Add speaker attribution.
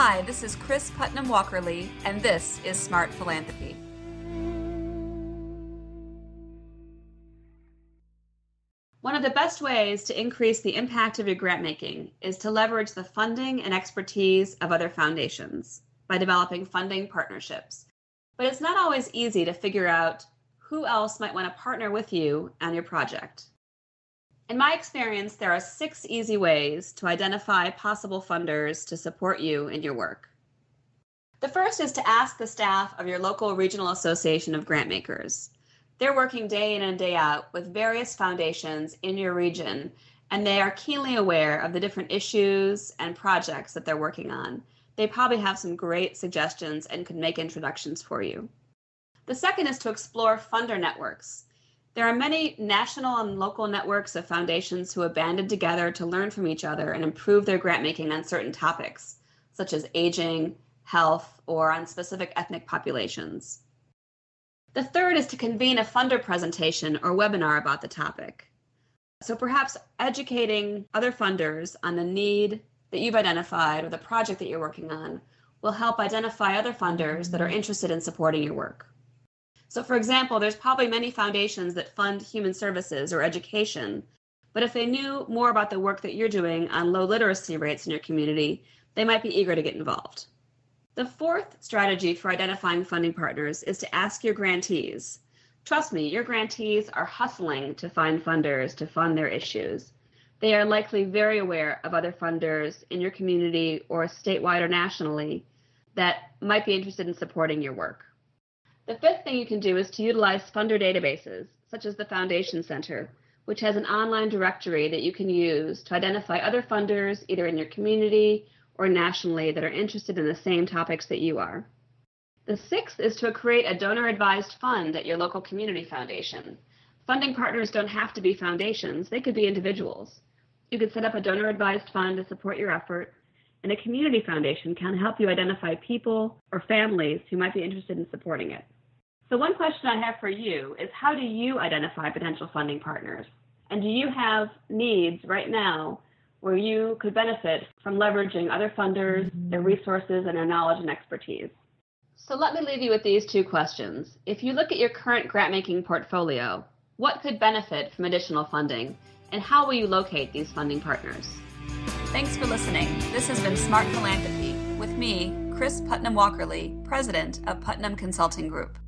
Speaker 1: Hi, this is Kris Putnam Walkerly, and this is Smart Philanthropy. One of the best ways to increase the impact of your grant making is to leverage the funding and expertise of other foundations by developing funding partnerships. But it's not always easy to figure out who else might want to partner with you on your project. In my experience, there are six easy ways to identify possible funders to support you in your work. The first is to ask the staff of your local regional association of grantmakers. They're working day in and day out with various foundations in your region, and they are keenly aware of the different issues and projects that they're working on. They probably have some great suggestions and could make introductions for you. The second is to explore funder networks. There are many national and local networks of foundations who have banded together to learn from each other and improve their grant making on certain topics, such as aging, health, or on specific ethnic populations. The third is to convene a funder presentation or webinar about the topic. So perhaps educating other funders on the need that you've identified or the project that you're working on will help identify other funders that are interested in supporting your work. So for example, there's probably many foundations that fund human services or education, but if they knew more about the work that you're doing on low literacy rates in your community, they might be eager to get involved. The fourth strategy for identifying funding partners is to ask your grantees. Trust me, your grantees are hustling to find funders to fund their issues. They are likely very aware of other funders in your community or statewide or nationally that might be interested in supporting your work. The fifth thing you can do is to utilize funder databases, such as the Foundation Center, which has an online directory that you can use to identify other funders either in your community or nationally that are interested in the same topics that you are. The sixth is to create a donor advised fund at your local community foundation. Funding partners don't have to be foundations, they could be individuals. You could set up a donor advised fund to support your effort, and a community foundation can help you identify people or families who might be interested in supporting it. So, one question I have for you is how do you identify potential funding partners? And do you have needs right now where you could benefit from leveraging other funders, their mm-hmm. resources, and their knowledge and expertise. So let me leave you with these two questions. If you look at your current grant making portfolio, what could benefit from additional funding, and how will you locate these funding partners? Thanks for listening. This has been Smart Philanthropy with me, Kris Putnam Walkerly, President of Putnam Consulting Group.